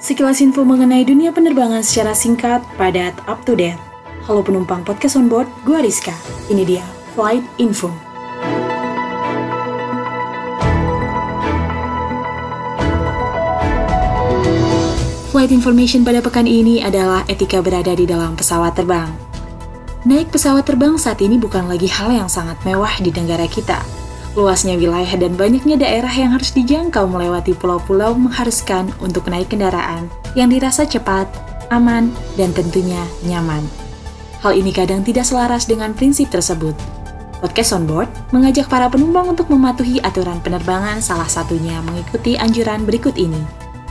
Sekilas info mengenai dunia penerbangan secara singkat, padat, up to date. Halo penumpang podcast on board, gue Rizka. Ini dia Flight Info. Flight information pada pekan ini adalah etika berada di dalam pesawat terbang. Naik pesawat terbang saat ini bukan lagi hal yang sangat mewah di negara kita, Luasnya wilayah dan banyaknya daerah yang harus dijangkau melewati pulau-pulau mengharuskan untuk naik kendaraan yang dirasa cepat, aman, dan tentunya nyaman. Hal ini kadang tidak selaras dengan prinsip tersebut. Podcast On Board mengajak para penumpang untuk mematuhi aturan penerbangan salah satunya mengikuti anjuran berikut ini.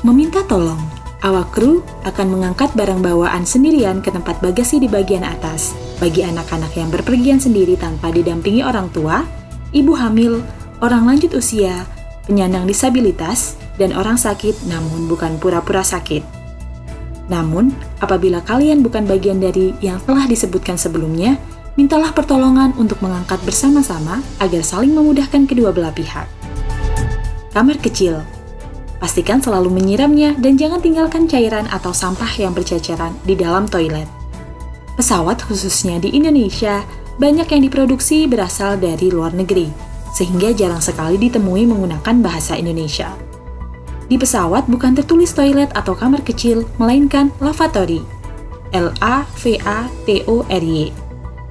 Meminta tolong, awak kru akan mengangkat barang bawaan sendirian ke tempat bagasi di bagian atas. Bagi anak-anak yang berpergian sendiri tanpa didampingi orang tua, ibu hamil, orang lanjut usia, penyandang disabilitas, dan orang sakit namun bukan pura-pura sakit. Namun, apabila kalian bukan bagian dari yang telah disebutkan sebelumnya, mintalah pertolongan untuk mengangkat bersama-sama agar saling memudahkan kedua belah pihak. Kamar kecil Pastikan selalu menyiramnya dan jangan tinggalkan cairan atau sampah yang berceceran di dalam toilet. Pesawat khususnya di Indonesia banyak yang diproduksi berasal dari luar negeri, sehingga jarang sekali ditemui menggunakan bahasa Indonesia. Di pesawat bukan tertulis toilet atau kamar kecil, melainkan lavatory. L-A-V-A-T-O-R-Y.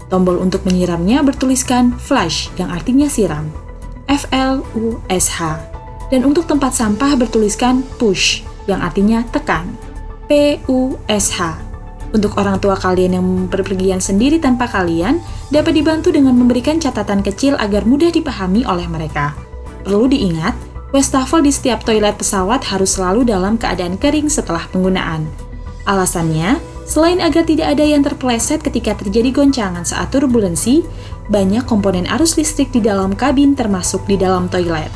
Tombol untuk menyiramnya bertuliskan flush yang artinya siram. F-L-U-S-H. Dan untuk tempat sampah bertuliskan push yang artinya tekan. P-U-S-H. Untuk orang tua kalian yang berpergian sendiri tanpa kalian, dapat dibantu dengan memberikan catatan kecil agar mudah dipahami oleh mereka. Perlu diingat, wastafel di setiap toilet pesawat harus selalu dalam keadaan kering setelah penggunaan. Alasannya, selain agar tidak ada yang terpeleset ketika terjadi goncangan saat turbulensi, banyak komponen arus listrik di dalam kabin termasuk di dalam toilet.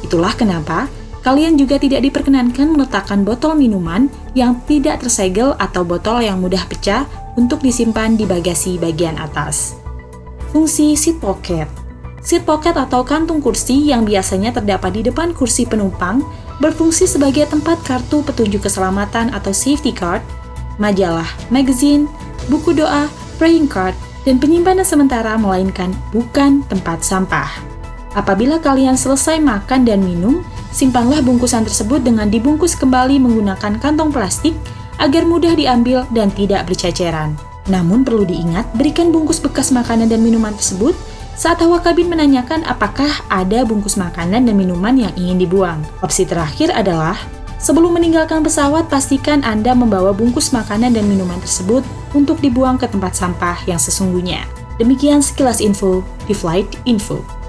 Itulah kenapa Kalian juga tidak diperkenankan meletakkan botol minuman yang tidak tersegel atau botol yang mudah pecah untuk disimpan di bagasi bagian atas. Fungsi seat pocket Seat pocket atau kantung kursi yang biasanya terdapat di depan kursi penumpang berfungsi sebagai tempat kartu petunjuk keselamatan atau safety card, majalah, magazine, buku doa, praying card, dan penyimpanan sementara melainkan bukan tempat sampah. Apabila kalian selesai makan dan minum, Simpanlah bungkusan tersebut dengan dibungkus kembali menggunakan kantong plastik agar mudah diambil dan tidak berceceran. Namun perlu diingat, berikan bungkus bekas makanan dan minuman tersebut saat awak kabin menanyakan apakah ada bungkus makanan dan minuman yang ingin dibuang. Opsi terakhir adalah Sebelum meninggalkan pesawat, pastikan Anda membawa bungkus makanan dan minuman tersebut untuk dibuang ke tempat sampah yang sesungguhnya. Demikian sekilas info di Flight Info.